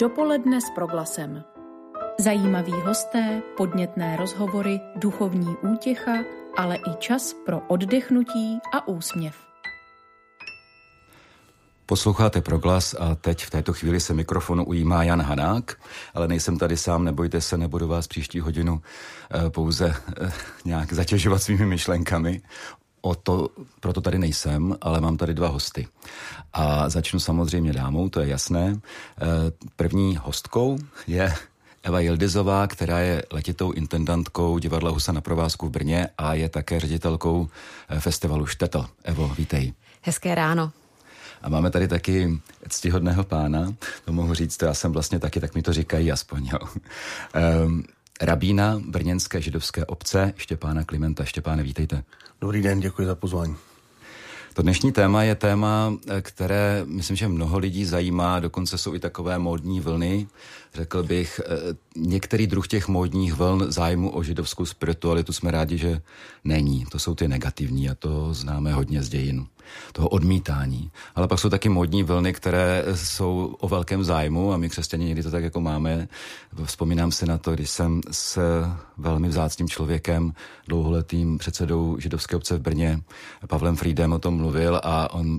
Dopoledne s proglasem. Zajímaví hosté, podnětné rozhovory, duchovní útěcha, ale i čas pro oddechnutí a úsměv. Posloucháte Proglas a teď v této chvíli se mikrofonu ujímá Jan Hanák, ale nejsem tady sám, nebojte se, nebudu vás příští hodinu eh, pouze eh, nějak zatěžovat svými myšlenkami. O to, proto tady nejsem, ale mám tady dva hosty. A začnu samozřejmě dámou, to je jasné. Eh, první hostkou je Eva Jildizová, která je letitou intendantkou divadla Husa na provázku v Brně a je také ředitelkou festivalu Štetl. Evo, vítej. Hezké ráno. A máme tady taky ctihodného pána, to mohu říct, to já jsem vlastně taky, tak mi to říkají aspoň. Jo. Um, rabína Brněnské židovské obce Štěpána Klimenta. Štěpáne, vítejte. Dobrý den, děkuji za pozvání. To dnešní téma je téma, které myslím, že mnoho lidí zajímá, dokonce jsou i takové módní vlny, řekl bych, eh, některý druh těch módních vln zájmu o židovskou spiritualitu jsme rádi, že není. To jsou ty negativní a to známe hodně z dějin toho odmítání. Ale pak jsou taky modní vlny, které jsou o velkém zájmu a my křesťané někdy to tak jako máme. Vzpomínám si na to, když jsem s velmi vzácným člověkem, dlouholetým předsedou židovské obce v Brně, Pavlem Friedem o tom mluvil a on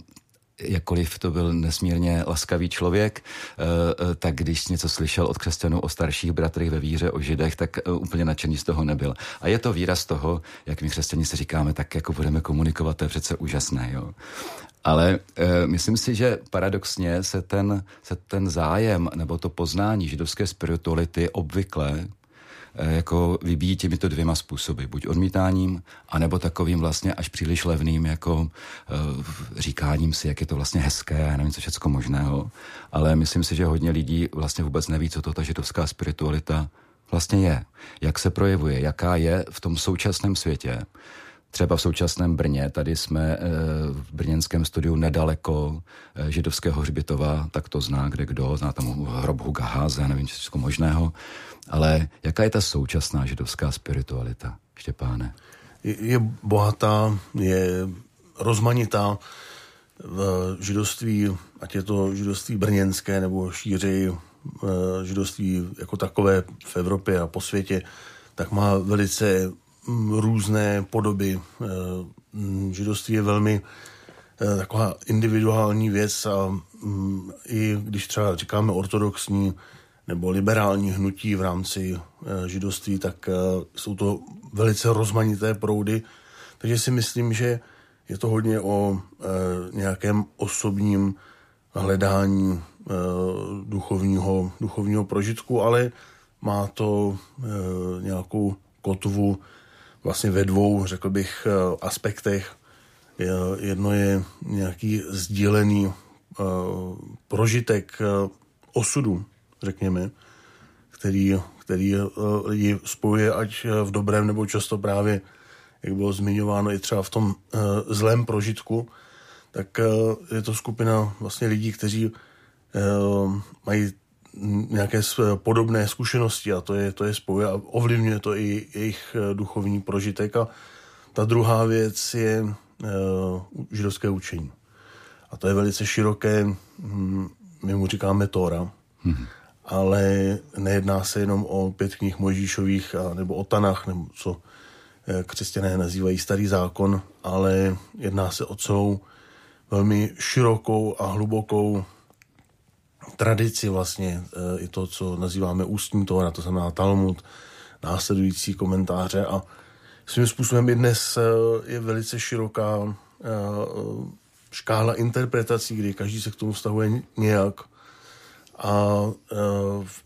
jakkoliv to byl nesmírně laskavý člověk, eh, eh, tak když něco slyšel od křesťanů o starších bratrech ve víře, o židech, tak eh, úplně nadšený z toho nebyl. A je to výraz toho, jak my křesťaní si říkáme, tak jako budeme komunikovat, to je přece úžasné. Jo? Ale e, myslím si, že paradoxně se ten, se ten zájem nebo to poznání židovské spirituality obvykle jako vybíjí těmito dvěma způsoby. Buď odmítáním, anebo takovým vlastně až příliš levným, jako uh, říkáním si, jak je to vlastně hezké, já nevím, co všechno možného. Ale myslím si, že hodně lidí vlastně vůbec neví, co to ta židovská spiritualita vlastně je. Jak se projevuje, jaká je v tom současném světě. Třeba v současném Brně, tady jsme eh, v brněnském studiu nedaleko židovského hřbitova, tak to zná kde kdo, zná tam hrob Hugaháze, nevím, co možného. Ale jaká je ta současná židovská spiritualita, Štěpáne? Je, bohatá, je rozmanitá v židovství, ať je to židovství brněnské nebo šířej židovství jako takové v Evropě a po světě, tak má velice různé podoby. Mm, židovství je velmi e, taková individuální věc a mm, i když třeba říkáme ortodoxní nebo liberální hnutí v rámci e, židovství, tak jsou to velice rozmanité proudy. Takže si myslím, že je to hodně o nějakém osobním hledání duchovního, duchovního prožitku, ale má to nějakou kotvu vlastně ve dvou, řekl bych, e, aspektech. Jedno je nějaký sdílený e, prožitek e, osudu řekněme, který, který eh, lidi spojuje ať eh, v dobrém nebo často právě, jak bylo zmiňováno i třeba v tom zlém prožitku, tak je to skupina vlastně lidí, kteří mají nějaké podobné zkušenosti a to je, to je spojuje a ovlivňuje to i jejich duchovní prožitek. A ta druhá věc je uh, židovské učení. A to je velice široké, hm, my mu říkáme Tóra. Mm-hmm ale nejedná se jenom o pět knih Mojžíšových a, nebo o Tanach, nebo co eh, křesťané nazývají starý zákon, ale jedná se o celou velmi širokou a hlubokou tradici vlastně, eh, i to, co nazýváme ústní tóra, to znamená Talmud, následující komentáře. A svým způsobem i dnes eh, je velice široká škála interpretací, kdy každý se k tomu vztahuje nějak. A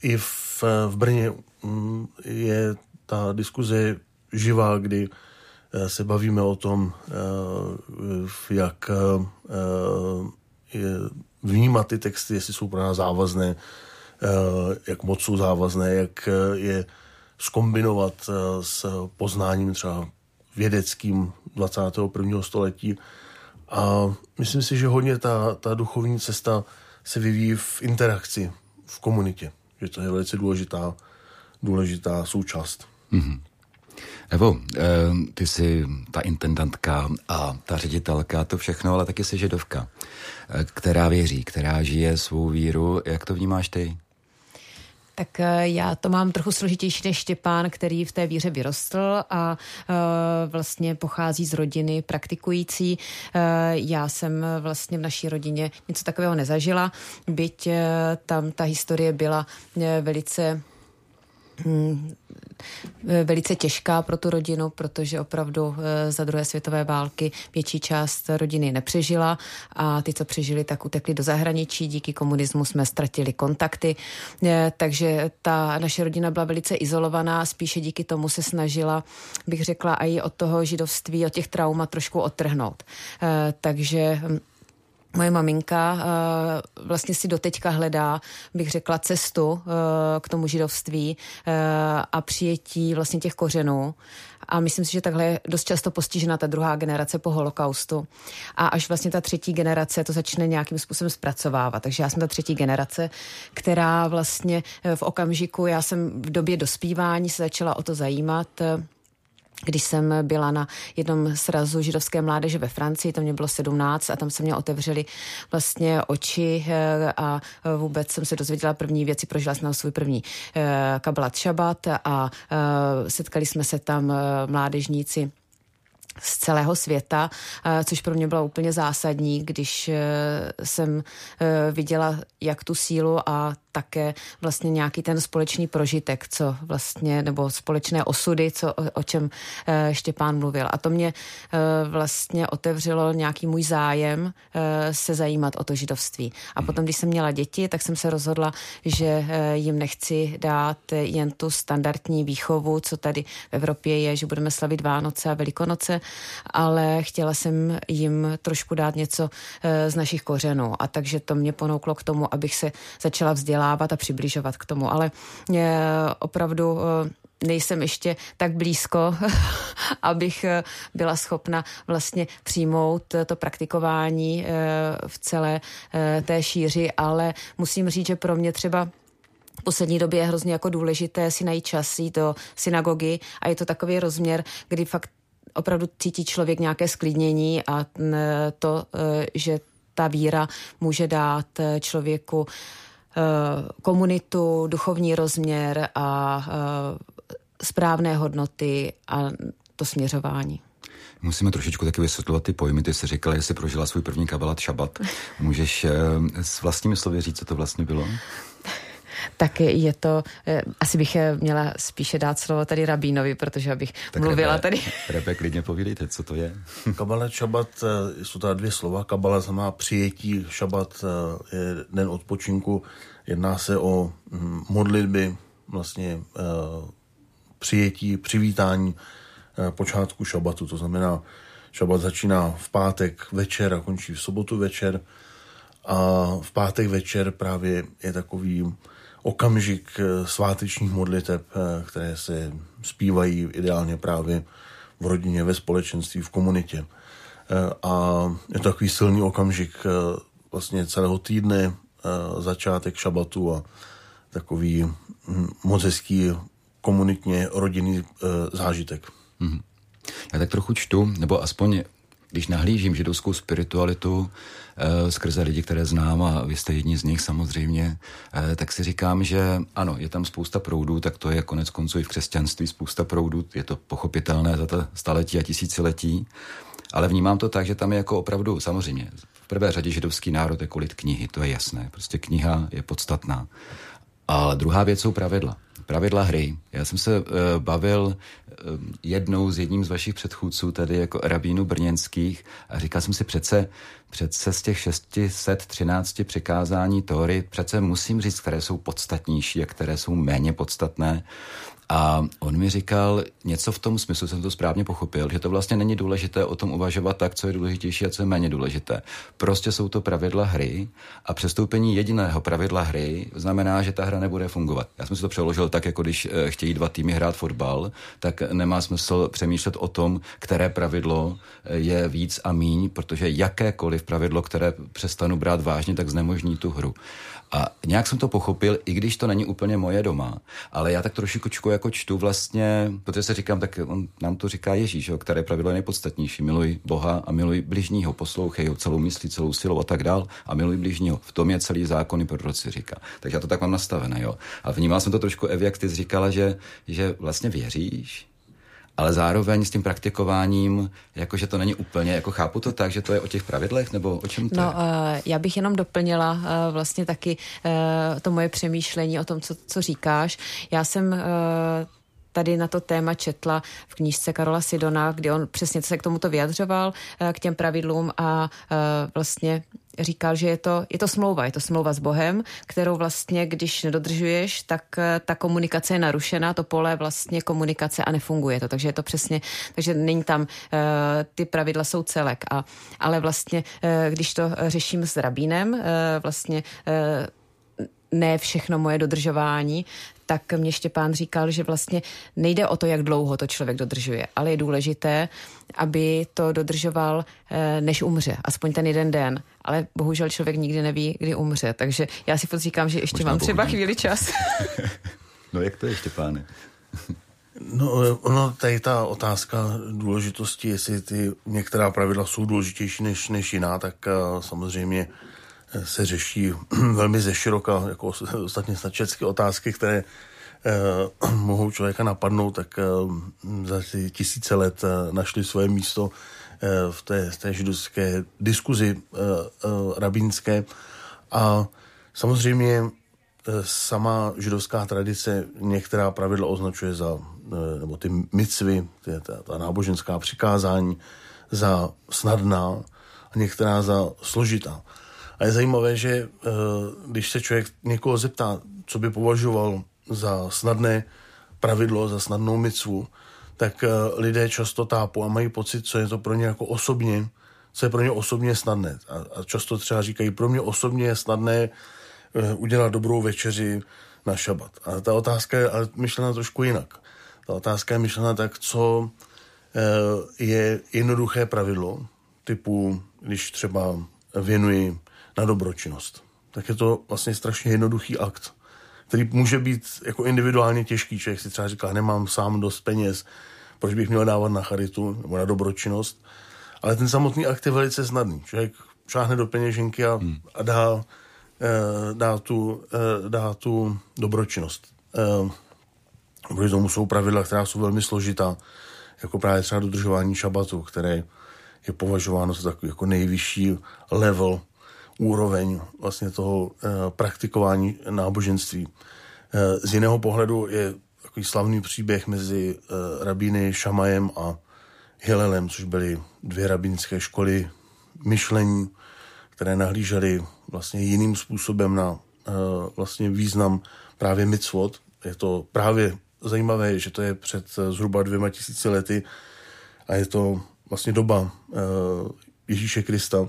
i v, v Brně um, je ta diskuze živá, kdy se bavíme o tom, jak vnímat ty texty, jestli jsou pro nás závazné, uh, jak moc jsou závazné, jak uh, je skombinovat uh, s poznáním třeba vědeckým 21. století. A myslím si, že hodně ta, ta duchovní cesta se vyvíjí v interakci, v komunitě. Že to je velice důležitá, důležitá součást. Mm-hmm. Evo, eh, ty jsi ta intendantka a ta ředitelka, to všechno, ale taky jsi židovka, eh, která věří, která žije svou víru. Jak to vnímáš ty? Tak eh, já to mám trochu složitější než Štěpán, který v té víře vyrostl a vlastně pochází z rodiny praktikující. Já jsem vlastně v naší rodině něco takového nezažila, byť tam ta historie byla velice velice těžká pro tu rodinu, protože opravdu eh, za druhé světové války větší část rodiny nepřežila a ty, co přežili, tak utekli do zahraničí. Díky komunismu jsme ztratili kontakty, eh, takže ta naše rodina byla velice izolovaná, spíše díky tomu se snažila, bych řekla, i od toho židovství, od těch traumat trošku otrhnout. Eh, takže hm, Moje maminka uh, vlastně si doteďka hledá, bych řekla, cestu uh, k tomu židovství uh, a přijetí vlastně těch kořenů. A myslím si, že takhle je dost často postižena ta druhá generace po holokaustu. A až vlastně ta třetí generace to začne nějakým způsobem zpracovávat. Takže já jsem ta třetí generace, která vlastně v okamžiku, já jsem v době dospívání se začala o to zajímat když jsem byla na jednom srazu židovské mládeže ve Francii, tam mě bylo 17 a tam se mě otevřely vlastně oči eh, a vůbec jsem se dozvěděla první věci, prožila jsem svůj první eh, kabalat šabat a eh, setkali jsme se tam mládežníci z celého světa, což pro mě bylo úplně zásadní, když jsem viděla jak tu sílu a také vlastně nějaký ten společný prožitek, co vlastně, nebo společné osudy, co, o, o čem e, Štěpán mluvil. A to mě e, vlastně otevřelo nějaký můj zájem e, se zajímat o to židovství. A potom, když jsem měla děti, tak jsem se rozhodla, že e, jim nechci dát jen tu standardní výchovu, co tady v Evropě je, že budeme slavit Vánoce a Velikonoce, ale chtěla jsem jim trošku dát něco e, z našich kořenů. A takže to mě ponouklo k tomu, abych se začala vzdělávat vzdělávat a přibližovat k tomu. Ale eh, opravdu eh, nejsem ještě tak blízko, abych eh, byla schopna vlastně přijmout to praktikování v celé té šíři, ale musím říct, že pro mě třeba v poslední době je hrozně jako důležité si najít čas jít do synagogy a je to takový rozměr, kdy fakt opravdu cítí člověk nějaké sklidnění a to, že ta víra může dát člověku komunitu, duchovní rozměr a eh, správné hodnoty a to směřování. Musíme trošičku taky vysvětlovat ty pojmy. Ty jsi říkala, že jsi prožila svůj první kabalat šabat. Můžeš eh, s vlastními slovy říct, co to vlastně bylo? Tak je to, asi bych měla spíše dát slovo tady Rabínovi, protože abych tak mluvila rebe, tady. Rebe, klidně povídejte, co to je. Kabalet šabat, jsou tady dvě slova. Kabala znamená přijetí, šabat je den odpočinku. Jedná se o hm, modlitby, vlastně přijetí, přivítání počátku šabatu. To znamená, šabat začíná v pátek večer a končí v sobotu večer. A v pátek večer právě je takový okamžik eh, svátečních modliteb, eh, které se zpívají ideálně právě v rodině, ve společenství, v komunitě. Eh, a je to takový silný okamžik vlastně celého týdne, začátek šabatu a takový hm, moc hezký komunitně rodinný zážitek. Mm-hmm. Já tak trochu čtu, nebo aspoň když nahlížím židovskou spiritualitu e, skrze lidi, které znám, a vy jste jedni z nich samozřejmě, e, tak si říkám, že ano, je tam spousta proudů, tak to je konec konců i v křesťanství spousta proudů, je to pochopitelné za ta staletí a tisíciletí, ale vnímám to tak, že tam je jako opravdu, samozřejmě, v prvé řadě židovský národ je kolit knihy, to je jasné, prostě kniha je podstatná. A druhá věc jsou pravidla pravidla hry. Já jsem se uh, bavil uh, jednou s jedním z vašich předchůdců, tady jako rabínu brněnských, a říkal jsem si přece, přece z těch 613 přikázání Tóry, přece musím říct, které jsou podstatnější a které jsou méně podstatné. A on mi říkal něco v tom smyslu, jsem to správně pochopil, že to vlastně není důležité o tom uvažovat tak, co je důležitější a co je méně důležité. Prostě jsou to pravidla hry a přestoupení jediného pravidla hry znamená, že ta hra nebude fungovat. Já jsem si to přeložil tak, jako když eh, chtějí dva týmy hrát fotbal, tak nemá smysl přemýšlet o tom, které pravidlo eh, je víc a míň, protože jakékoliv pravidlo, které přestanu brát vážně, tak znemožní tu hru. A nějak jsem to pochopil, i když to není úplně moje doma, ale já tak trošičku jako čtu vlastně, protože se říkám, tak on nám to říká Ježíš, jo, které pravidlo je nejpodstatnější. Miluj Boha a miluj bližního, poslouchej ho celou myslí, celou silou a tak dál a miluj bližního. V tom je celý zákon i proroci říká. Takže já to tak mám nastavené, jo. A vnímal jsem to trošku, Evi, jak ty jsi říkala, že, že vlastně věříš, ale zároveň s tím praktikováním, jakože to není úplně, jako chápu to tak, že to je o těch pravidlech, nebo o čem to no, je? Uh, já bych jenom doplnila uh, vlastně taky uh, to moje přemýšlení o tom, co, co říkáš. Já jsem tady na to téma četla v knížce Karola Sidona, kdy on přesně se k tomuto vyjadřoval, k těm pravidlům a vlastně říkal, že je to, je to smlouva, je to smlouva s Bohem, kterou vlastně, když nedodržuješ, tak eh, ta komunikace je narušená, to pole vlastně komunikace a nefunguje to. Takže je to přesně, takže není tam, ty pravidla jsou celek. A, ale vlastně, když to řeším s rabínem, vlastně ne všechno moje dodržování, tak mě Štěpán říkal, že vlastně nejde o to, jak dlouho to člověk dodržuje, ale je důležité, aby to dodržoval, eh, než umře, aspoň ten jeden den. Ale bohužel člověk nikdy neví, kdy umře, takže já si furt říkám, že ještě Možná mám třeba chvíli čas. no jak to je, Štěpáne? No, ono, tady ta otázka důležitosti, jestli ty některá pravidla jsou důležitější než, než jiná, tak uh, samozřejmě se řeší velmi ze široka, jako ostatně stačecké otázky, které eh, mohou člověka napadnout, tak eh, za ty tisíce let eh, našli svoje místo eh, v té, té židovské diskuzi eh, eh, rabínské. A samozřejmě sama židovská tradice některá pravidla označuje za, nebo ty micvy, ty, ta, ta náboženská přikázání, za snadná a některá za složitá. A je zajímavé, že eh, když se člověk někoho zeptá, co by považoval za snadné pravidlo, za snadnou micvu, tak eh, lidé často tápou a mají pocit, co je to pro ně jako osobně, co je pro ně osobně snadné. A, často třeba říkají, pro mě osobně je snadné eh, udělat dobrou večeři na šabat. A ta otázka je ale myšlena trošku jinak. Ta otázka je myšlena tak, co je jednoduché pravidlo, typu, když třeba věnuji na dobročinnost. Tak je to vlastně strašně jednoduchý akt, který může být jako individuálně těžký. Člověk si třeba říká, nemám sám dost peněz, proč bych měl dávat na charitu nebo na dobročinnost. Ale ten samotný akt je velice snadný. Člověk šáhne do peněženky a, hmm. a dá, e, dá, tu, e, dá tu dobročinnost. E, Proti tomu jsou pravidla, která jsou velmi složitá, jako právě třeba dodržování šabatu, které je považováno za takový jako nejvyšší level úroveň vlastně toho eh, praktikování náboženství. Eh, z jiného pohledu je takový slavný příběh mezi eh, rabíny Šamajem a Hillelem, což byly dvě rabínské školy myšlení, které nahlížely vlastně jiným způsobem na vlastně význam právě mitzvot. Je to právě zajímavé, že to je před zhruba dvěma tisíci lety a je to vlastně doba Ježíše Krista,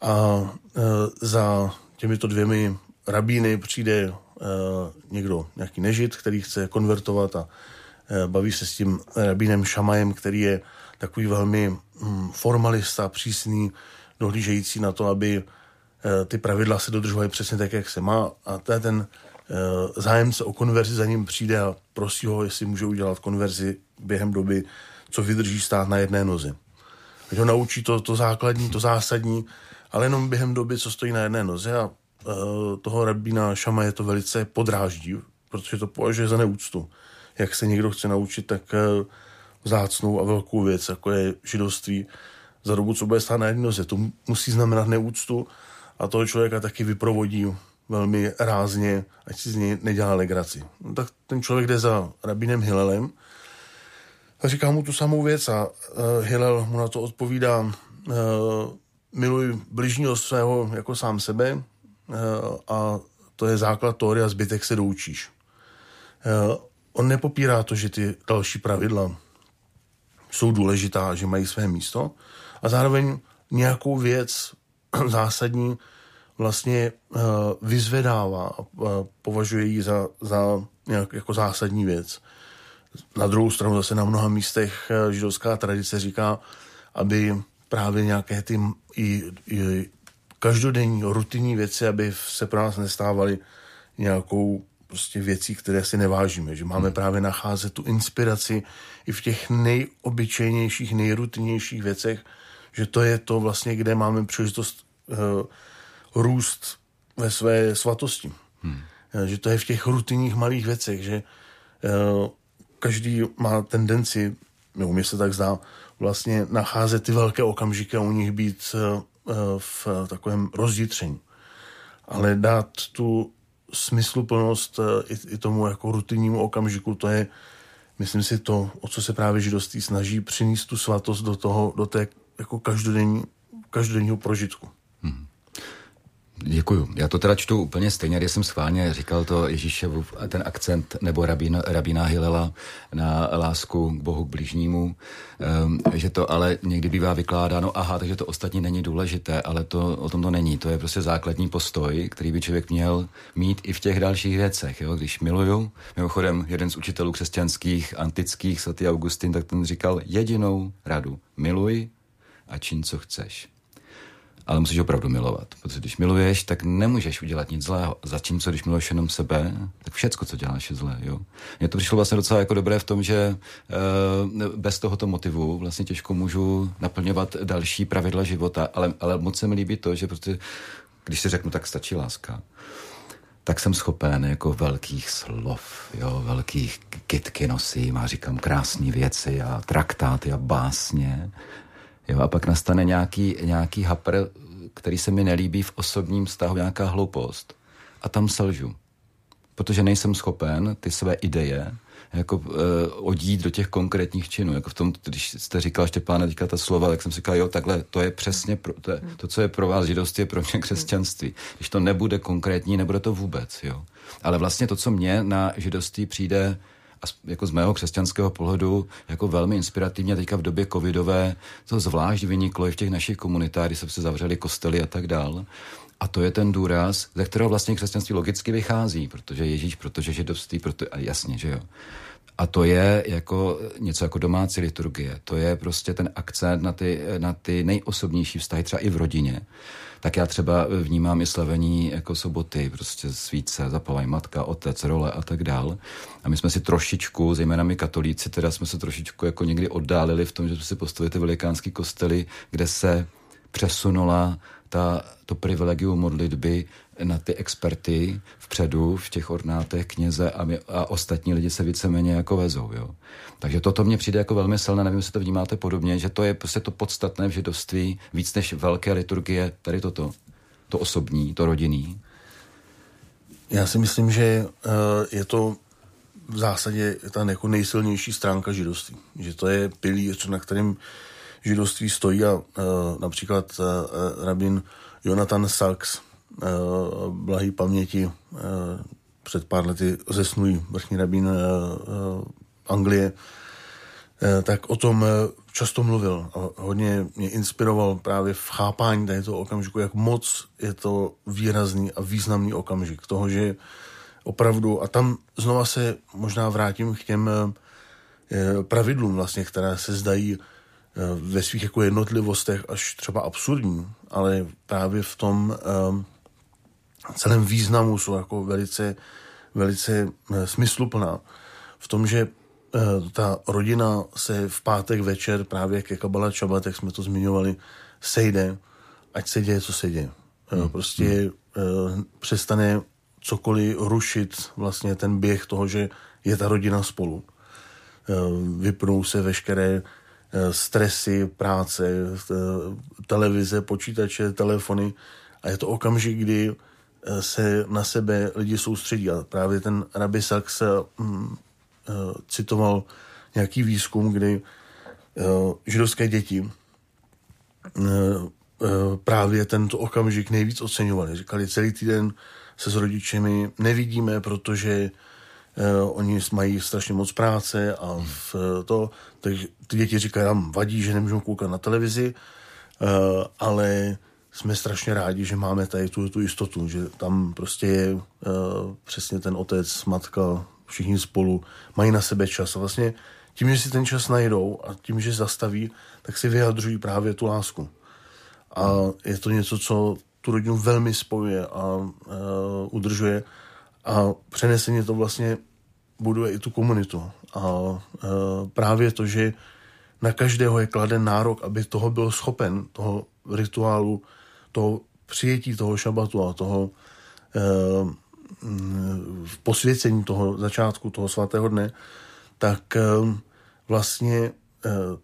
a e, za těmito dvěmi rabíny přijde e, někdo, nějaký nežid, který chce konvertovat a e, baví se s tím rabínem Šamajem, který je takový velmi hm, formalista, přísný, dohlížející na to, aby ty pravidla se dodržovaly přesně tak, jak se má. A to je ten zájemce o konverzi za ním přijde a prosí ho, jestli může udělat konverzi během doby, co vydrží stát na jedné noze. Ať ho naučí to, to základní, to zásadní, ale jenom během doby, co stojí na jedné noze a uh, toho rabína Šama je to velice podráždí, protože to považuje za neúctu. Jak se někdo chce naučit tak uh, vzácnou a velkou věc, jako je židovství, za dobu, co bude stát na jedné noze. To musí znamenat neúctu a toho člověka taky vyprovodí velmi rázně, ať si z něj nedělá legraci. No, tak ten člověk jde za rabínem Hilelem a říká mu tu samou věc a uh, Hillel mu na to odpovídá, uh, miluj bližního svého jako sám sebe eh, a to je základ teorie a zbytek se doučíš. Eh, on nepopírá to, že ty další pravidla jsou důležitá, že mají své místo a zároveň nějakou věc zásadní vlastně eh, vyzvedává a považuje ji za, za nějak jako zásadní věc. Na druhou stranu zase na mnoha místech židovská tradice říká, aby právě nějaké ty i, i každodenní rutinní věci, aby se pro nás nestávaly nějakou prostě věcí, které si nevážíme, že máme právě nacházet tu inspiraci i v těch nejobyčejnějších, nejrutinnějších věcech, že to je to vlastně, kde máme příležitost uh, růst ve své svatosti. Hmm. Uh, že to je v těch rutinních malých věcech, že uh, každý má tendenci, nebo mě se tak zdá, vlastně nacházet ty velké okamžiky a u nich být uh, v takovém rozdítření. Ale dát tu smysluplnost i, i tomu jako rutinnímu okamžiku, to je, myslím si, to, o co se právě židostí snaží, přinést tu svatost do toho, do té jako každodenní, každodenního prožitku. Děkuju. Já to teda čtu úplně stejně, když jsem schválně říkal to Ježíševu, ten akcent nebo rabína, rabína Hilela na lásku k Bohu k blížnímu, um, že to ale někdy bývá vykládáno, aha, takže to ostatní není důležité, ale to o tom to není. To je prostě základní postoj, který by člověk měl mít i v těch dalších věcech. Jo? Když miluju, mimochodem jeden z učitelů křesťanských, antických, svatý Augustin, tak ten říkal jedinou radu. Miluj a čin, co chceš ale musíš opravdu milovat. Protože když miluješ, tak nemůžeš udělat nic zlého. Zatímco, když miluješ jenom sebe, tak všecko, co děláš, je zlé. Jo? Mně to přišlo vlastně docela jako dobré v tom, že uh, bez tohoto motivu vlastně těžko můžu naplňovat další pravidla života, ale, ale moc se mi líbí to, že prostě, když si řeknu, tak stačí láska, tak jsem schopen jako velkých slov, jo, velkých kytky nosím a říkám krásné věci a traktáty a básně Jo, a pak nastane nějaký, nějaký hapr, který se mi nelíbí v osobním vztahu, nějaká hloupost. A tam selžu. Protože nejsem schopen ty své ideje jako uh, odít do těch konkrétních činů. Jako v tom, když jste říkal Štěpána teďka ta slova, tak jsem si říkal, jo, takhle, to je přesně, pro, to, je, to, co je pro vás židovství, je pro mě křesťanství. Když to nebude konkrétní, nebude to vůbec, jo. Ale vlastně to, co mě na židovství přijde jako z mého křesťanského pohledu jako velmi inspirativně teďka v době covidové to zvlášť vyniklo i v těch našich komunitách, kdy se zavřeli kostely a tak dál. A to je ten důraz, ze kterého vlastně křesťanství logicky vychází, protože Ježíš, protože židovství, proto, a jasně, že jo. A to je jako něco jako domácí liturgie. To je prostě ten akcent na ty, na ty nejosobnější vztahy, třeba i v rodině tak já třeba vnímám i slavení jako soboty, prostě svíce, zapalají matka, otec, role a tak dál. A my jsme si trošičku, zejména my katolíci, teda jsme se trošičku jako někdy oddálili v tom, že jsme si postavili ty velikánské kostely, kde se přesunula ta, to privilegium modlitby na ty experty vpředu v těch ornátech kněze a, my, a ostatní lidi se víceméně jako vezou. Jo. Takže toto mně přijde jako velmi silné, nevím, jestli to vnímáte podobně, že to je prostě to podstatné v židovství, víc než velké liturgie, tady toto, to osobní, to rodinný. Já si myslím, že uh, je to v zásadě ta nejsilnější stránka židovství. Že to je pilíř, na kterém židovství stojí a uh, například uh, rabin Jonathan Sachs, blahý paměti, před pár lety zesnulý vrchní rabín Anglie, tak o tom často mluvil. A hodně mě inspiroval právě v chápání toho okamžiku, jak moc je to výrazný a významný okamžik toho, že opravdu, a tam znova se možná vrátím k těm pravidlům vlastně, které se zdají ve svých jako jednotlivostech až třeba absurdní, ale právě v tom um, celém významu jsou jako velice, velice uh, smysluplná. V tom, že uh, ta rodina se v pátek večer právě ke Kabala Čabat, jak jsme to zmiňovali, sejde, ať se děje, co se děje. Hmm. Prostě uh, přestane cokoliv rušit vlastně ten běh toho, že je ta rodina spolu. Uh, vypnou se veškeré Eh, stresy, práce, eh, televize, počítače, telefony a je to okamžik, kdy eh, se na sebe lidi soustředí. A právě ten Rabbi Sachs mm, citoval nějaký výzkum, kdy židovské děti právě tento okamžik nejvíc oceňovali. Říkali, celý týden se s rodičemi nevidíme, protože oni mají strašně moc práce a v, uh, to, takže ty děti říkají, nám vadí, že nemůžou koukat na televizi, uh, ale jsme strašně rádi, že máme tady tu, tu jistotu, že tam prostě je přesně ten otec, matka, všichni spolu, mají na sebe čas a vlastně tím, že si ten čas najdou a tím, že zastaví, tak si vyjadřují právě tu lásku. A je to něco, co tu rodinu velmi spojuje a uh, udržuje a přeneseně to vlastně buduje i tu komunitu. A uh, právě to, že na každého je kladen nárok, aby toho byl schopen, toho rituálu, toho přijetí toho šabatu a toho v posvěcení toho začátku, toho svatého dne, tak vlastně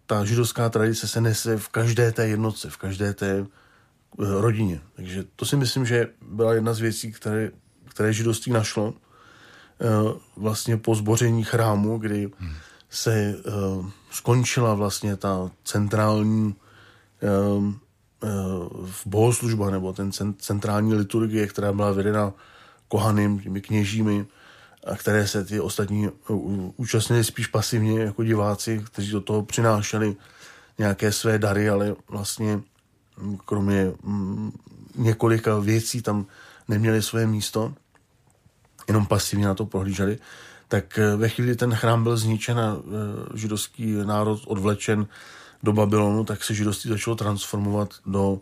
ta židovská tradice se nese v každé té jednotce, v každé té rodině. Takže to si myslím, že byla jedna z věcí, které, které židovství našlo vlastně po zboření chrámu, kdy se skončila vlastně ta centrální v bohoslužba nebo ten centrální liturgie, která byla vedena kohanym, těmi kněžími, a které se ty ostatní účastnili spíš pasivně jako diváci, kteří do toho přinášeli nějaké své dary, ale vlastně kromě několika věcí tam neměli své místo, jenom pasivně na to prohlíželi, tak eh, ve chvíli ten chrám byl zničen a eh, židovský národ odvlečen do Babylonu, tak se židovství začalo transformovat do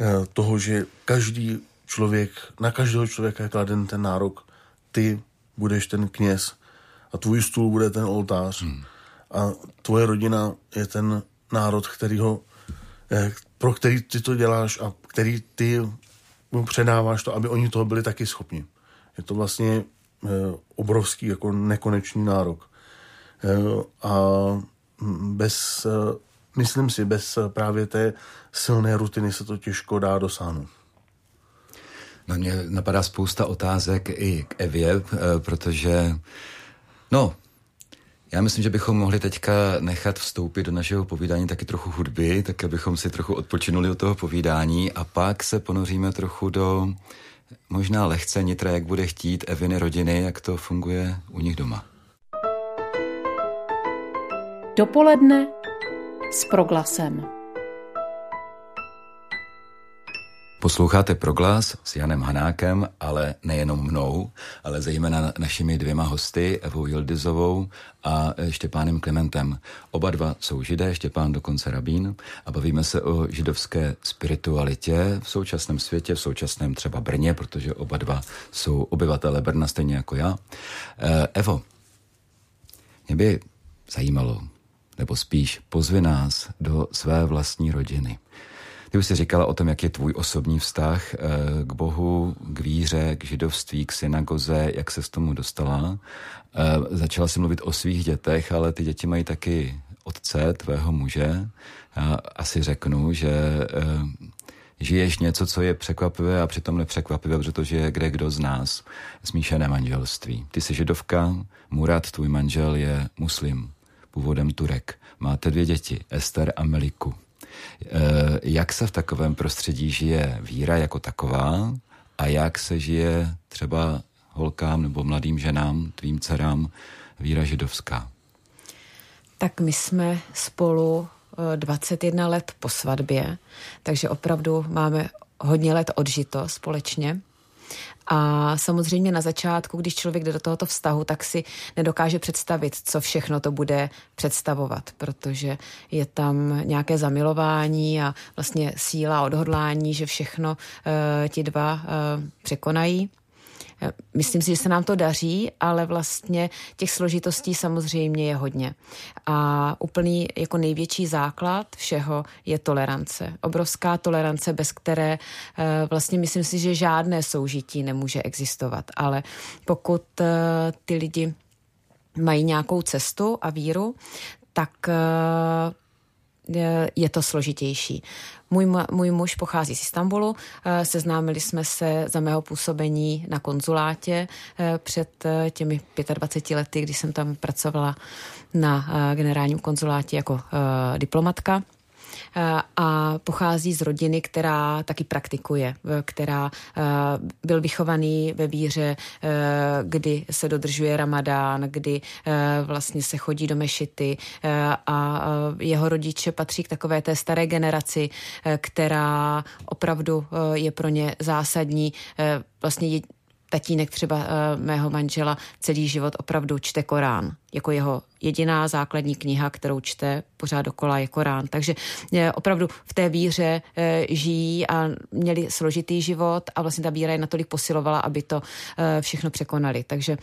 eh, toho, že každý člověk, na každého člověka je kladen ten nárok, ty budeš ten kněz a tvůj stůl bude ten oltář hmm. a tvoje rodina je ten národ, který ho, eh, pro který ty to děláš a který ty mu předáváš to, aby oni toho byli taky schopni. Je to vlastně eh, obrovský, jako nekonečný nárok. Eh, a bez, myslím si, bez právě té silné rutiny se to těžko dá dosáhnout. Na mě napadá spousta otázek i k Evě, eh, protože, no, já myslím, že bychom mohli teďka nechat vstoupit do našeho povídání taky trochu hudby, tak abychom si trochu odpočinuli od toho povídání a pak se ponoříme trochu do možná lehce nitra, jak bude chtít Eviny rodiny, jak to funguje u nich doma. Dopoledne s proglasem. Posloucháte Proglas s Janem Hanákem, ale nejenom mnou, ale zejména našimi dvěma hosty, Evou Jildizovou a Štěpánem Klementem. Oba dva jsou židé, Štěpán dokonce rabín a bavíme se o židovské spiritualitě v současném světě, v současném třeba Brně, protože oba dva jsou obyvatele Brna stejně jako já. Eh, Evo, mě by zajímalo, nebo spíš pozvi nás do své vlastní rodiny. Ty už jsi říkala o tom, jak je tvůj osobní vztah eh, k Bohu, k víře, k židovství, k synagoze, jak se s tomu dostala. Eh, začala si mluvit o svých dětech, ale ty děti mají taky otce, tvého muže. Já asi řeknu, že eh, žiješ něco, co je překvapivé a přitom nepřekvapivé, protože to žije kde kdo z nás. Smíšené manželství. Ty jsi židovka, Murat, tvůj manžel, je muslim, původem Turek. Máte dvě děti, Ester a Meliku. Eh, jak se v takovém prostředí žije víra jako taková a jak se žije třeba holkám nebo mladým ženám, tvým dcerám, víra židovská? Tak my jsme spolu 21 eh, let po svatbě, takže opravdu máme hodně let odžito společně. A samozřejmě na začátku, když člověk jde do tohoto vztahu, tak si nedokáže představit, co všechno to bude představovat, protože je tam nějaké zamilování a vlastně síla odhodlání, že všechno uh, ti dva uh, překonají. Myslím si, že se nám to daří, ale vlastně těch složitostí samozřejmě je hodně. A úplný jako největší základ všeho je tolerance. Obrovská tolerance, bez které eh, vlastně myslím si, že žádné soužití nemůže existovat. Ale pokud eh, ty lidi mají nějakou cestu a víru, tak eh, je to složitější. Můj, můj muž pochází z Istanbulu, eh, seznámili jsme se za mého působení na konzulátě eh, před eh, těmi 25 lety, kdy jsem tam pracovala na generálním konzulátě jako diplomatka a pochází z rodiny, která taky praktikuje, která byl vychovaný ve víře, kdy se dodržuje ramadán, kdy vlastně se chodí do mešity a jeho rodiče patří k takové té staré generaci, která opravdu je pro ně zásadní. Vlastně tatínek třeba uh, mého manžela celý život opravdu čte Korán jako jeho jediná základní kniha, kterou čte pořád dokola je Korán. Takže eh, opravdu v té víře eh, žijí a měli složitý život a vlastně ta víra je natolik posilovala, aby to eh, všechno překonali. Takže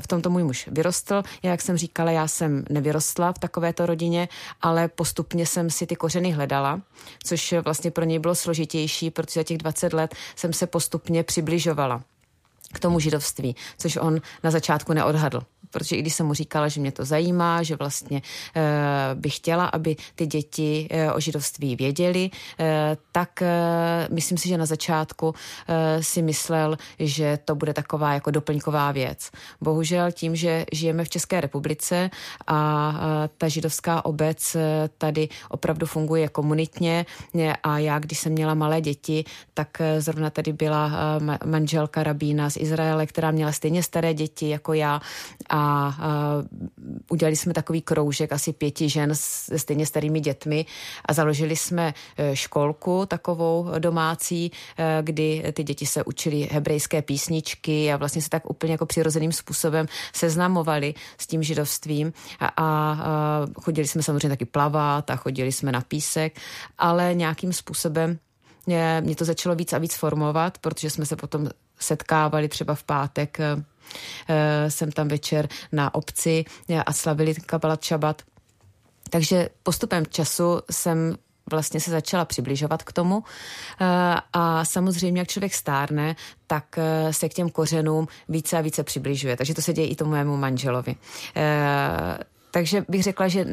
v tomto můj muž vyrostl. Já, jak jsem říkala, já jsem nevyrostla v takovéto rodině, ale postupně jsem si ty kořeny hledala, což vlastně pro něj bylo složitější, protože za těch 20 let jsem se postupně přibližovala k tomu židovství, což on na začátku neodhadl protože i když jsem mu říkala, že mě to zajímá, že vlastně uh, bych chtěla, aby ty děti uh, o židovství věděli, uh, tak myslím si, že na začátku si myslel, že to bude taková jako doplňková věc. Bohužel tím, že žijeme v České republice a ta židovská obec tady opravdu funguje komunitně a já, když jsem měla malé děti, tak zrovna tady byla manželka rabína z Izraele, která měla stejně staré děti jako já a a udělali jsme takový kroužek asi pěti žen se stejně starými dětmi a založili jsme e, školku takovou domácí, e, kdy ty děti se učili hebrejské písničky a vlastně se tak úplně jako přirozeným způsobem seznamovali s tím židovstvím. A, a, chodili jsme samozřejmě taky plavat a chodili jsme na písek, ale nějakým způsobem mě, mě to začalo víc a víc formovat, protože jsme se potom setkávali třeba v pátek e, Eh, jsem tam večer na obci eh, a slavili Kabbalat Shabbat. Takže postupem času jsem vlastně se začala přibližovat k tomu eh, a samozřejmě, jak člověk stárne, tak se k těm kořenům více a více přibližuje. Takže to se děje i tomu mému manželovi. Takže bych řekla, že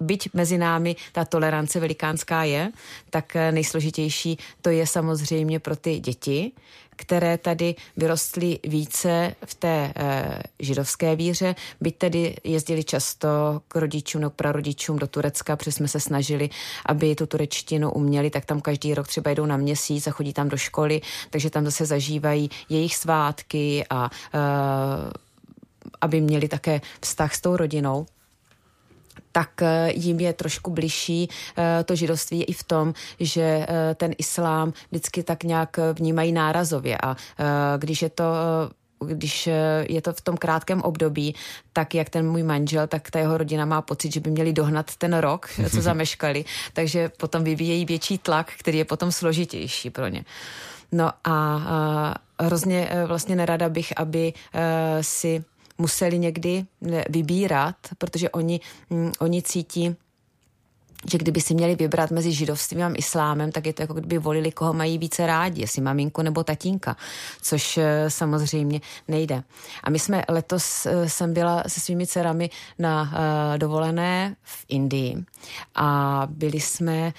byť mezi námi ta tolerance velikánská je, tak nejsložitější to je samozřejmě pro ty děti, které tady vyrostly více v té e, židovské víře, byť tedy jezdili často k rodičům nebo prarodičům do Turecka, protože jsme se snažili, aby tu turečtinu uměli, tak tam každý rok třeba jdou na měsíc a chodí tam do školy, takže tam zase zažívají jejich svátky a e, aby měli také vztah s tou rodinou tak eh, jim je trošku bližší eh, to židovství i v tom, že eh, ten islám vždycky tak nějak vnímají nárazově a když je to když je to v tom krátkém období, tak jak ten můj manžel, tak ta jeho rodina má pocit, že by měli dohnat ten rok, co zameškali, takže potom vyvíjejí větší tlak, který je potom složitější pro ně. No a, a hrozně vlastně nerada bych, aby si museli někdy vybírat, protože oni, mm, oni cítí, že kdyby si měli vybrat mezi židovstvím a islámem, tak je to jako kdyby volili, koho mají více rádi, jestli maminku nebo tatínka, což eh, samozřejmě nejde. A my jsme letos, eh, jsem byla se svými dcerami na uh, dovolené v Indii a byli jsme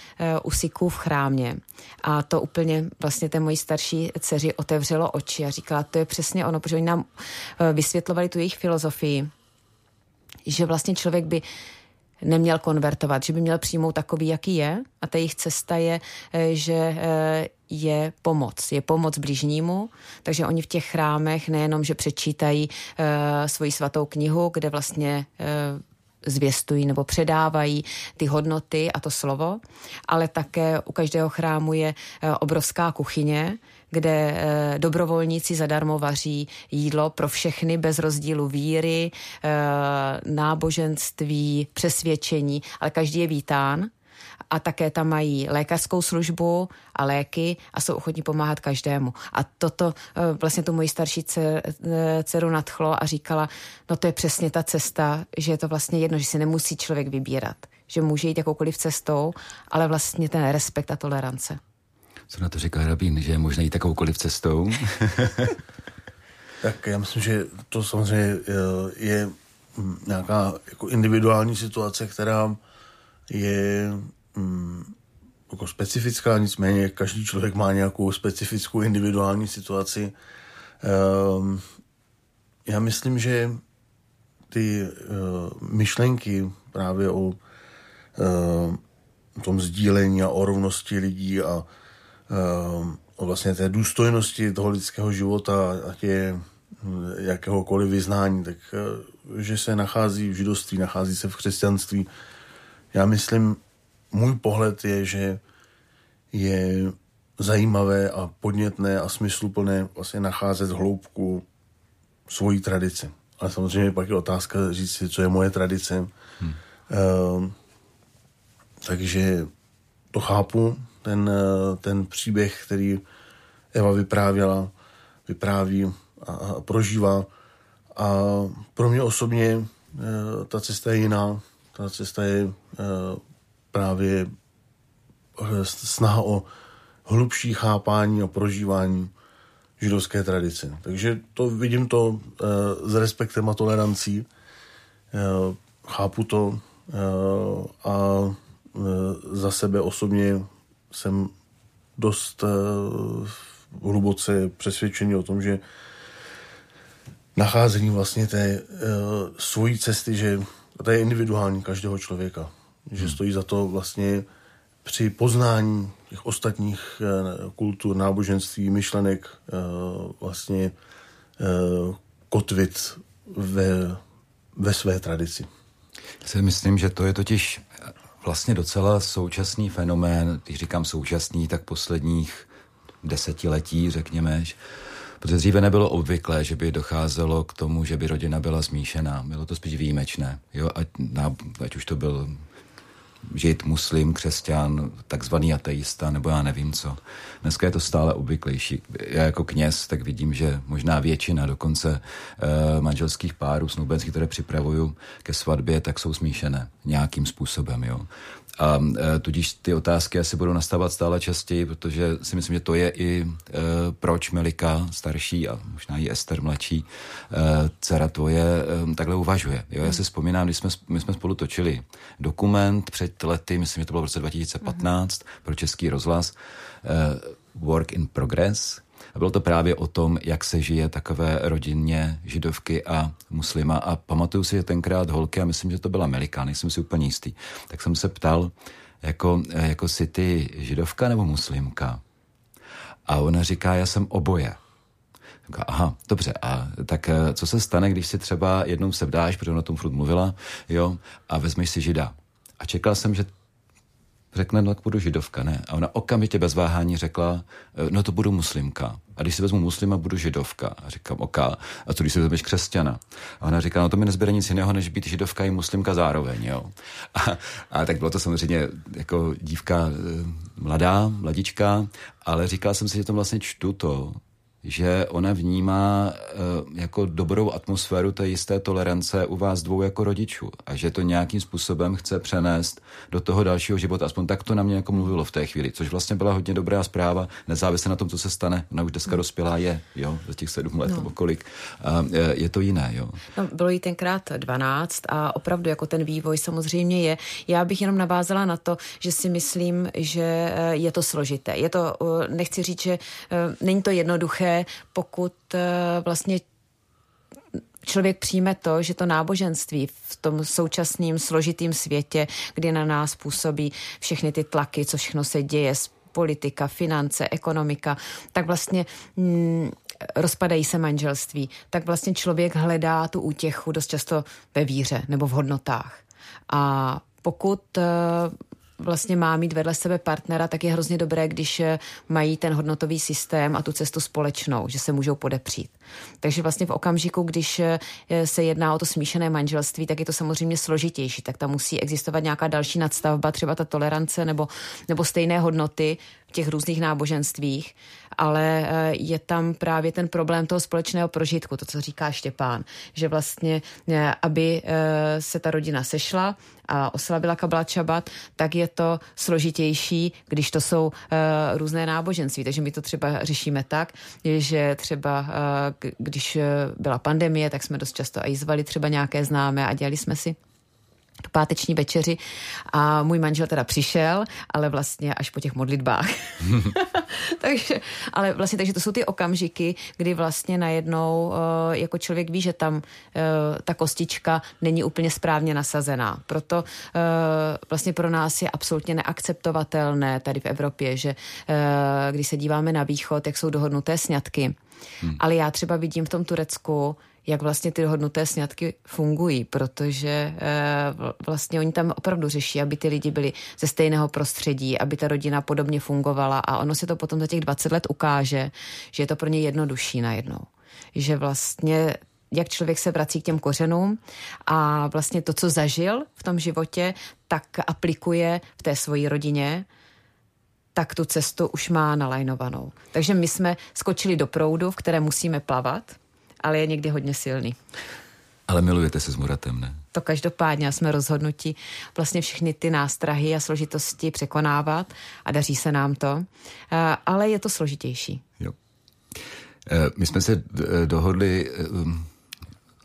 u Siků v chrámě a to úplně vlastně té mojí starší dceři otevřelo oči a říkala, to je přesně ono, protože oni nám vysvětlovali tu jejich filozofii, že vlastně člověk by neměl konvertovat, že by měl přijmout takový, jaký je a ta jejich cesta je, eh, že eh, je pomoc. Je pomoc bližnímu, takže oni v těch chrámech nejenom, že přečítají uh, svoji svatou knihu, kde vlastně zvěstují nebo předávají ty hodnoty a to slovo, ale také u každého chrámu je obrovská kuchyně, kde eh, dobrovolníci zadarmo vaří jídlo pro všechny bez rozdílu víry, eh, náboženství, přesvědčení, ale každý je vítán a také tam mají lékařskou službu a léky a jsou ochotní pomáhat každému. A toto eh, vlastně tu moji starší dceru nadchlo a říkala, no to je přesně ta cesta, že je to vlastně jedno, že si nemusí člověk vybírat, že může jít jakoukoliv cestou, ale vlastně ten respekt a tolerance. Co na to říká Rabín, že je možné jít takovoukoliv cestou? tak já myslím, že to samozřejmě eh, je nějaká jako individuální situace, která je mm, jako specifická, nicméně každý člověk má nějakou specifickou individuální situaci. Ehm, já myslím, že ty eh, myšlenky právě o eh, tom sdílení a o rovnosti lidí a o vlastně té důstojnosti toho lidského života, ať je hm, jakéhokoliv vyznání, tak eh, že se nachází v židovství, nachází se v křesťanství. Já myslím, můj pohled je, že je zajímavé a podnětné a smysluplné vlastně nacházet hloubku svojí tradice. Ale samozřejmě pak je otázka říct si, co je moje tradice. Hmm. Uh, takže to chápu, ten, uh, ten příběh, který Eva vyprávěla, vypráví a, a prožívá. A pro mě osobně uh, ta cesta je jiná. Ta cesta je uh, právě snaha o hlubší chápání a prožívání židovské tradice. Takže to vidím to s respektem a tolerancí. Chápu to a za sebe osobně jsem dost uh, hluboce přesvědčený o tom, že nacházení vlastně té uh, svojí cesty, že to je individuální každého člověka. Že hmm. stojí za to vlastně při poznání těch ostatních eh, kultur, náboženství, myšlenek eh, vlastně eh, kotvit ve, ve své tradici. Já si myslím, že to je totiž vlastně docela současný fenomén, když říkám současný, tak posledních desetiletí, řekněme, protože dříve nebylo obvyklé, že by docházelo k tomu, že by rodina byla zmíšená. Bylo to spíš výjimečné. Jo? Ať, na, ať už to byl žid, muslim, křesťan, takzvaný ateista, nebo já nevím co. Dneska je to stále obvyklejší. Já jako kněz tak vidím, že možná většina dokonce e, manželských párů snoubenských, které připravuju ke svatbě, tak jsou smíšené nějakým způsobem. Jo. A e, tudíž ty otázky asi budou nastávat stále častěji, protože si myslím, že to je i e, proč Melika starší a možná i Ester mladší e, dcera tvoje takhle uvažuje. Jo, já si vzpomínám, když jsme, my jsme spolu točili dokument před lety, myslím, že to bylo v roce 2015 mm-hmm. pro Český rozhlas, Work in Progress, a bylo to právě o tom, jak se žije takové rodině židovky a muslima. A pamatuju si, že tenkrát holky, a myslím, že to byla Melika, nejsem si úplně jistý, tak jsem se ptal, jako, jako si ty židovka nebo muslimka? A ona říká, já jsem oboje. Říká, aha, dobře, a tak eh, co se stane, když si třeba jednou se vdáš, protože ona o tom furt mluvila, jo, a vezmeš si žida. A čekal jsem, že řekne, no tak budu židovka, ne? A ona okamžitě bez váhání řekla, e, no to budu muslimka. A když si vezmu muslima, budu židovka. A říkám, ok. A co když si vezmeš křesťana? A ona říká, no to mi nezbere nic jiného, než být židovka i muslimka zároveň, jo. A, a tak bylo to samozřejmě jako dívka e, mladá, mladička, ale říkal jsem si, že to vlastně čtu to, že ona vnímá e, jako dobrou atmosféru té jisté tolerance u vás dvou jako rodičů a že to nějakým způsobem chce přenést do toho dalšího života. Aspoň tak to na mě jako mluvilo v té chvíli, což vlastně byla hodně dobrá zpráva, nezávisle na tom, co se stane. Ona už dneska dospělá je, jo, za těch sedm let no. nebo kolik. A je, je to jiné, jo. No, bylo jí tenkrát 12 a opravdu jako ten vývoj samozřejmě je. Já bych jenom navázala na to, že si myslím, že je to složité. Je to, nechci říct, že není to jednoduché, pokud eh, vlastně člověk přijme to, že to náboženství v tom současném složitým světě, kdy na nás působí všechny ty tlaky, co všechno se děje, politika, finance, ekonomika, tak vlastně mm, rozpadají se manželství, tak vlastně člověk hledá tu útěchu dost často ve víře nebo v hodnotách. A pokud uh, vlastně má mít vedle sebe partnera, tak je hrozně dobré, když eh, mají ten hodnotový systém a tu cestu společnou, že se můžou podepřít. Takže vlastně v okamžiku, když eh, se jedná o to smíšené manželství, tak je to samozřejmě složitější. Tak tam musí existovat nějaká další nadstavba, třeba ta tolerance nebo, nebo stejné hodnoty těch různých náboženstvích, ale eh, je tam právě ten problém toho společného prožitku, to, co říká Štěpán, že vlastně, aby se ta rodina sešla, a oslavila Kabbalat Šabat, tak je to složitější, když to jsou různé náboženství. Takže my to třeba řešíme tak, že třeba když byla pandemie, tak jsme dost často i zvali třeba nějaké známé a dělali jsme si páteční večeři a můj manžel teda přišel, ale vlastně až po těch modlitbách. takže, ale vlastně, takže to jsou ty okamžiky, kdy vlastně najednou uh, jako člověk ví, že tam uh, ta kostička není úplně správně nasazená. Proto uh, vlastně pro nás je absolutně neakceptovatelné tady v Evropě, že když se díváme na východ, jak jsou dohodnuté sňatky, Hmm. Ale já třeba vidím v tom Turecku, jak vlastně ty hodnoté sňatky fungují, protože e, vlastně oni tam opravdu řeší, aby ty lidi byli ze stejného prostředí, aby ta rodina podobně fungovala a ono se to potom za těch 20 let ukáže, že je to pro ně jednodušší najednou. Že vlastně jak člověk se vrací k těm kořenům a vlastně to, co zažil v tom životě, tak aplikuje v té svojí rodině, tak tu cestu už má nalajnovanou. Takže my jsme skočili do proudu, v které musíme plavat, ale je někdy hodně silný. Ale milujete se s Muratem, ne? To každopádně jsme rozhodnutí vlastně všechny ty nástrahy a složitosti překonávat a daří se nám to, eh, ale je to složitější. Jo. Eh, my jsme se eh, dohodli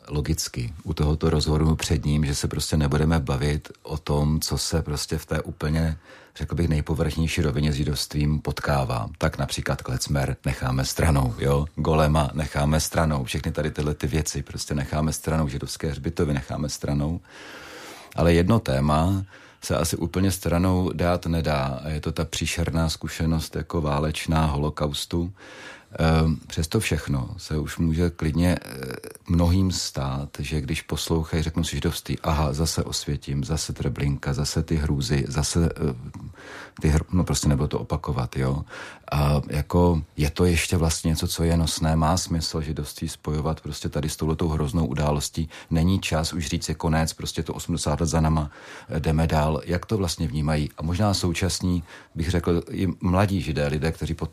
logicky u tohoto rozhovoru před ním, že se prostě nebudeme bavit o tom, co se prostě v té úplně, řekl bych, nejpovrchnější rovině s židovstvím potkává. Tak například Klecmer necháme stranou, jo, Golema necháme stranou, všechny tady tyhle ty věci prostě necháme stranou, židovské hřbitovy necháme stranou. Ale jedno téma se asi úplně stranou dát nedá a je to ta příšerná zkušenost jako válečná holokaustu, přesto všechno se už může klidně eh, mnohým stát, že když poslouchají, řeknou si židovství, aha, zase osvětím, zase Treblinka, zase ty hrůzy, zase eh, ty hr... no prostě nebudu to opakovat, jo. A jako je to ještě vlastně něco, co je nosné, má smysl židovství spojovat prostě tady s touhletou hroznou událostí. Není čas už říct je konec, prostě to 80 let za nama, eh, jdeme dál. Jak to vlastně vnímají? A možná současní, bych řekl, i mladí židé, lidé, kteří pot,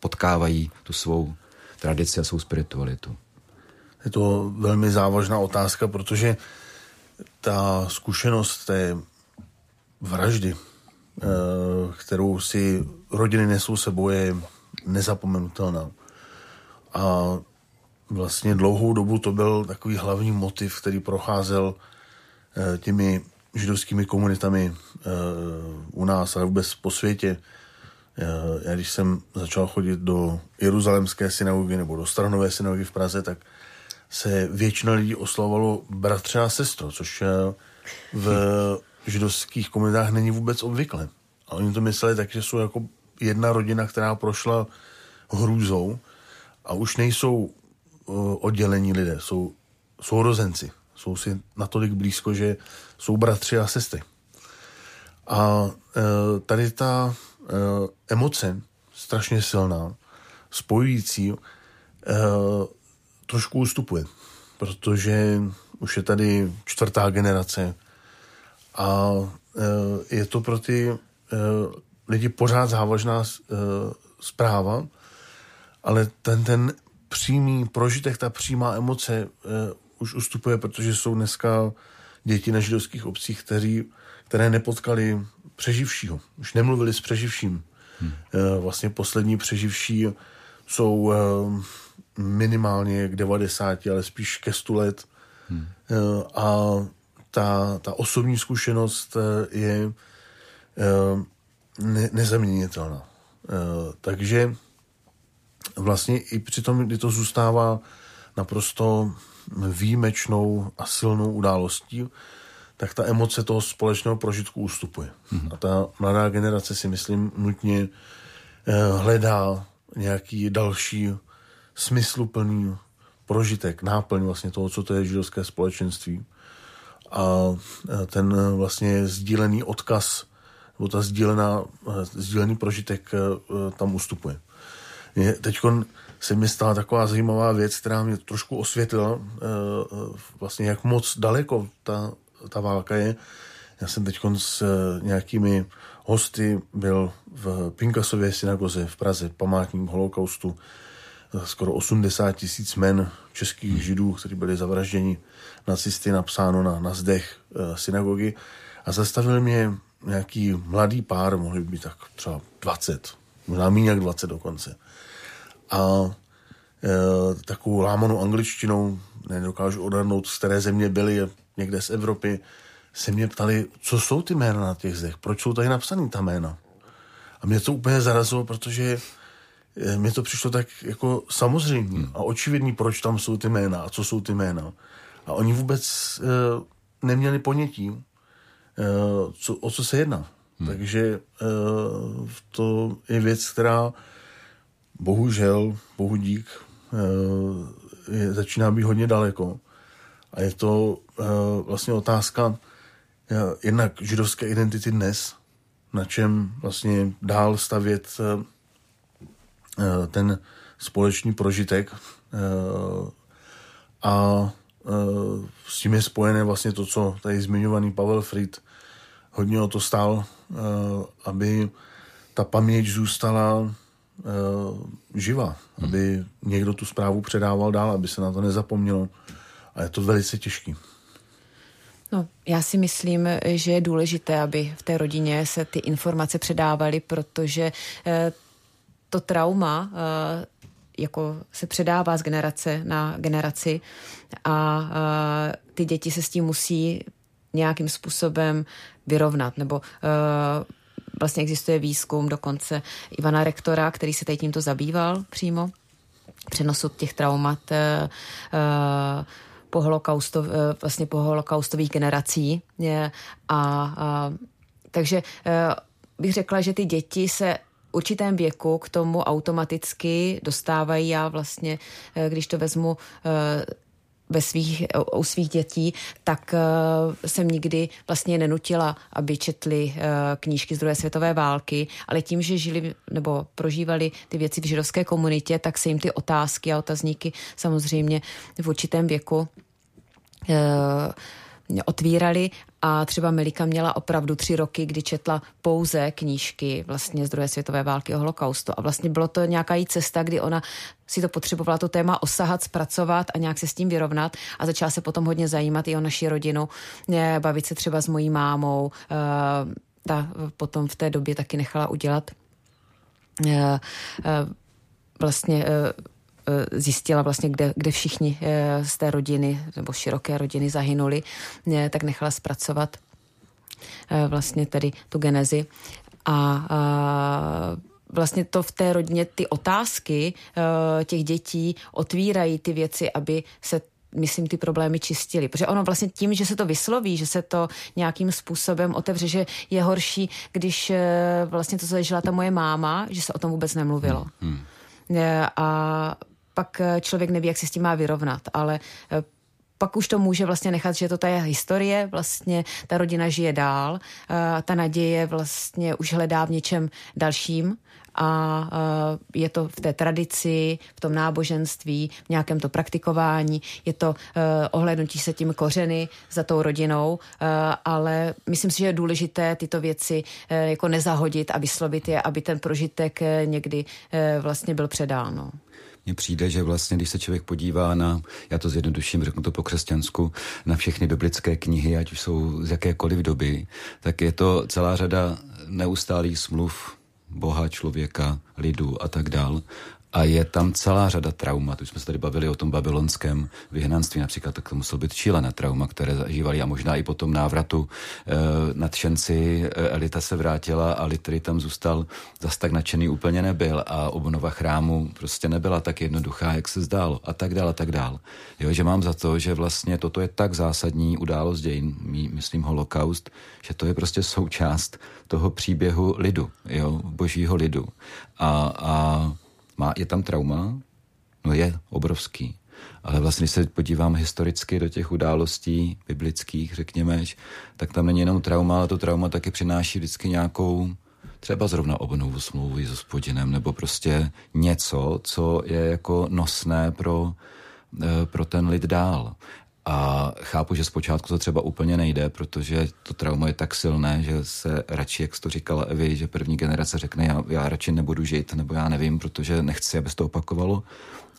potkávají tu svou tradici a svou spiritualitu. Je to velmi závažná otázka, protože ta zkušenost té vraždy, kterou si rodiny nesou sebou, je nezapomenutelná. A vlastně dlouhou dobu to byl takový hlavní motiv, který procházel eh, těmi židovskými komunitami eh, u nás, ale vůbec po světě. Já když jsem začal chodit do Jeruzalemské synagogy nebo do Stranové synagogy v Praze, tak se většina lidí oslovalo bratře a sestro, což eh, v židovských komunitách není vůbec obvyklé. A oni to mysleli tak, že jsou jako jedna rodina, která prošla hrůzou a už nejsou uh, oddělení lidé, jsou sourozenci. Jsou si natolik blízko, že jsou bratři a sestry. A uh, tady ta uh, emoce, strašně silná, spojující, trošku ustupuje, protože už je tady čtvrtá generace a uh, je to pro ty uh, lidi pořád závažná uh, zpráva, ale ten, ten přímý prožitek, ta přímá emoce už ustupuje, protože jsou dneska děti na židovských obcích, kteří, které nepotkali přeživšího. Už nemluvili s přeživším. Hmm. Vlastně poslední přeživší jsou eh, minimálně k 90, ale spíš ke 100 let. Hmm. A ta, ta osobní zkušenost eh, je ne, nezaměnitelná. Takže vlastně i při tom, kdy to zůstává naprosto výjimečnou a silnou událostí, tak ta emoce toho společného prožitku ustupuje. Mm-hmm. A ta mladá generace si myslím nutně eh, hledá nějaký další smysluplný prožitek, náplň vlastně toho, co to je židovské společenství. A eh, ten vlastně sdílený odkaz, nebo ta sdílená, eh, sdílený prožitek tam ustupuje. Teď se mi stala taková zajímavá věc, která mě trošku osvětlila, vlastně jak moc daleko ta ta válka je. Já jsem teď s nějakými hosty byl v Pinkasově synagoze v Praze, památník holokaustu, skoro 80 tisíc men českých židů, kteří byli zavražděni nacisty, napsáno na, na zdech e, synagogy. A zastavil mě nějaký mladý pár, mohli být tak třeba 20, možná méně jak 20 dokonce. A e, takovou lámanou angličtinou, nedokážu odhadnout, z které země byli, někde z Evropy, se mě ptali, co jsou ty jména na těch zdech, proč jsou tady napsaný ta jména. A mě to úplně zarazilo, protože eh, mě to přišlo tak jako samozřejmě hmm. a očividný, proč tam jsou ty jména a co jsou ty jména. A oni vůbec uh, neměli ponětí, uh, co, o co se jedná. Hmm. Takže uh, to je věc, která bohužel, bohu dík, uh, je, začíná být hodně daleko. A je to uh, vlastně otázka uh, jednak židovské identity dnes, na čem vlastně dál stavět uh, ten společný prožitek uh, a uh, s tím je spojené vlastně to, co tady zmiňovaný Pavel Fried hodně o to stál, aby ta paměť zůstala živa, hmm. aby někdo tu zprávu předával dál, aby se na to nezapomnělo. A je to velice těžký. No, já si myslím, že je důležité, aby v té rodině se ty informace předávaly, protože eh, to trauma eh, jako se předává z generace na generaci a eh, ty děti se s tím musí nějakým způsobem vyrovnat, nebo vlastně existuje výzkum dokonce Ivana Rektora, který se tady tímto zabýval přímo, přenosu těch traumat po, holokausto, vlastně po holokaustových generací. A, a, takže bych řekla, že ty děti se určitém věku k tomu automaticky dostávají. Já vlastně, když to vezmu ve svých, u svých dětí, tak jsem nikdy vlastně nenutila, aby četli knížky z druhé světové války, ale tím, že žili nebo prožívali ty věci v židovské komunitě, tak se jim ty otázky a otazníky samozřejmě v určitém věku otvírali a třeba Melika měla opravdu tři roky, kdy četla pouze knížky vlastně z druhé světové války o holokaustu. A vlastně bylo to nějaká jí cesta, kdy ona si to potřebovala to téma osahat, zpracovat a nějak se s tím vyrovnat. A začala se potom hodně zajímat i o naši rodinu, bavit se třeba s mojí mámou, eh, ta potom v té době taky nechala udělat eh, eh, vlastně Eh, zjistila vlastně, kde, kde všichni eh, z té rodiny nebo široké rodiny zahynuli, eh, tak nechala zpracovat vlastně tedy tu genezi. A, a vlastně to v té rodině, ty otázky těch dětí otvírají ty věci, aby se myslím, ty problémy čistili. Protože ono vlastně tím, že se to vysloví, že se to nějakým způsobem otevře, že je horší, když vlastně to, zažila ta moje máma, že se o tom vůbec nemluvilo. Hmm. A pak eh, člověk neví, jak se s tím má vyrovnat, ale eh, pak už to může vlastně nechat, že to ta je historie, vlastně ta rodina žije dál, eh, ta naděje vlastně už hledá v něčem dalším a je to v té tradici, v tom náboženství, v nějakém to praktikování, je to ohlednutí se tím kořeny za tou rodinou, ale myslím si, že je důležité tyto věci jako nezahodit a vyslovit je, aby ten prožitek někdy vlastně byl předán. Mně přijde, že vlastně, když se člověk podívá na, já to zjednoduším, řeknu to po křesťansku, na všechny biblické knihy, ať už jsou z jakékoliv doby, tak je to celá řada neustálých smluv Boha, člověka, lidu a tak dál. A je tam celá řada traumat. Už jsme se tady bavili o tom babylonském vyhnanství, například tak to muselo být šílené trauma, které zažívali a možná i po tom návratu e, nadšenci e, elita se vrátila a Litry tam zůstal zas tak nadšený úplně nebyl a obnova chrámu prostě nebyla tak jednoduchá, jak se zdálo a tak dál a tak dál. Jo, že mám za to, že vlastně toto je tak zásadní událost dějin, myslím holokaust, že to je prostě součást toho příběhu lidu, jo, božího lidu. A, a má, je tam trauma? No je, obrovský. Ale vlastně, když se podívám historicky do těch událostí biblických, řekněme, tak tam není jenom trauma, ale to trauma taky přináší vždycky nějakou třeba zrovna obnovu smlouvy s hospodinem, nebo prostě něco, co je jako nosné pro, eh, pro ten lid dál. A chápu, že zpočátku to třeba úplně nejde, protože to trauma je tak silné, že se radši, jak jsi to říkala Evi, že první generace řekne, já, já radši nebudu žít, nebo já nevím, protože nechci, aby se to opakovalo.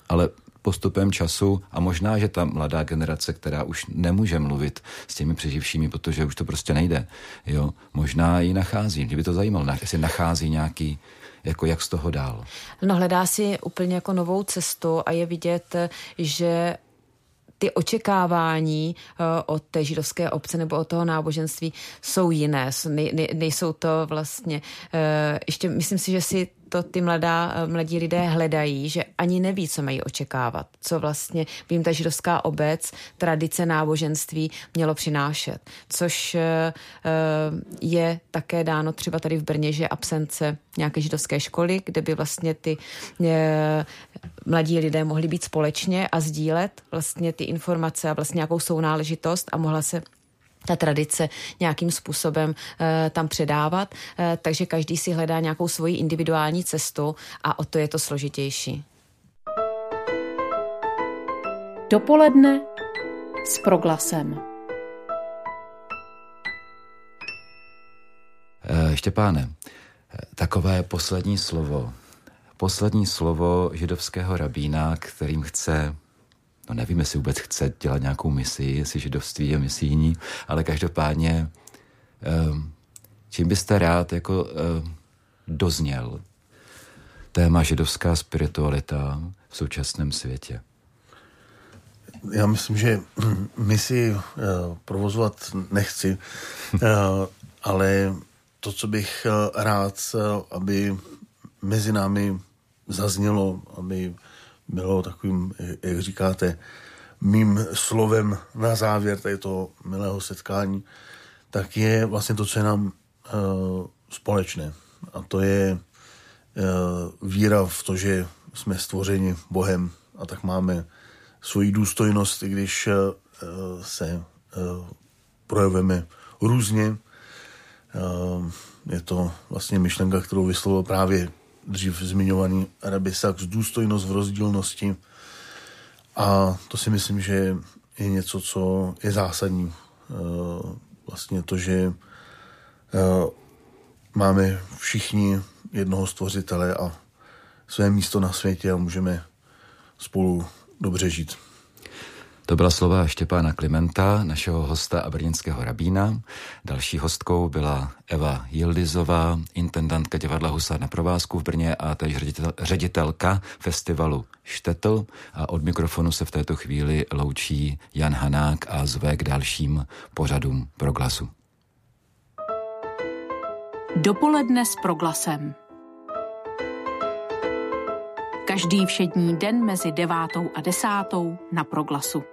Ale postupem času a možná, že ta mladá generace, která už nemůže mluvit s těmi přeživšími, protože už to prostě nejde, jo, možná ji nachází. Mě by to zajímalo, jestli nachází nějaký jako jak z toho dál? No hledá si úplně jako novou cestu a je vidět, že ty očekávání uh, od té židovské obce nebo od toho náboženství jsou jiné. Ne, ne, nejsou to vlastně, uh, ještě myslím si, že si to ty mladá, mladí lidé hledají, že ani neví, co mají očekávat, co vlastně jim ta židovská obec, tradice náboženství mělo přinášet. Což eh, je také dáno třeba tady v Brně, že absence nějaké židovské školy, kde by vlastně ty eh, mladí lidé mohli být společně a sdílet vlastně ty informace a vlastně nějakou sounáležitost a mohla se ta tradice nějakým způsobem e, tam předávat, e, takže každý si hledá nějakou svoji individuální cestu a o to je to složitější. Dopoledne s proglasem. E, Štěpáne, takové poslední slovo. Poslední slovo židovského rabína, kterým chce no nevím, jestli vůbec chce dělat nějakou misi, jestli židovství je misijní, ale každopádně, ehm, čím byste rád jako ehm, dozněl téma židovská spiritualita v současném světě? Já myslím, že misi uh, provozovat nechci, uh, ale to, co bych uh, rád, aby mezi námi zaznělo, aby bylo takovým, jak říkáte, mým slovem na závěr tady toho milého setkání, tak je vlastně to, co je nám uh, společné. A to je uh, víra v to, že jsme stvořeni Bohem a tak máme svoji důstojnost, i když uh, se uh, projevujeme různě. Uh, je to vlastně myšlenka, kterou vyslovil právě dřív zmiňovaný Arabi Sachs, důstojnost v rozdílnosti. A to si myslím, že je něco, co je zásadní. Eh, vlastně to, že eh, máme všichni jednoho stvořitele a své místo na světě a můžeme spolu dobře žít. To byla slova Štěpána Klimenta, našeho hosta a brněnského rabína. Další hostkou byla Eva Jildizová, intendantka divadla Husár na provázku v Brně a též ředitel, ředitelka festivalu Štetl. A od mikrofonu se v této chvíli loučí Jan Hanák a zve k dalším pořadům proglasu. Dopoledne s proglasem. Každý všední den mezi devátou a desátou na proglasu.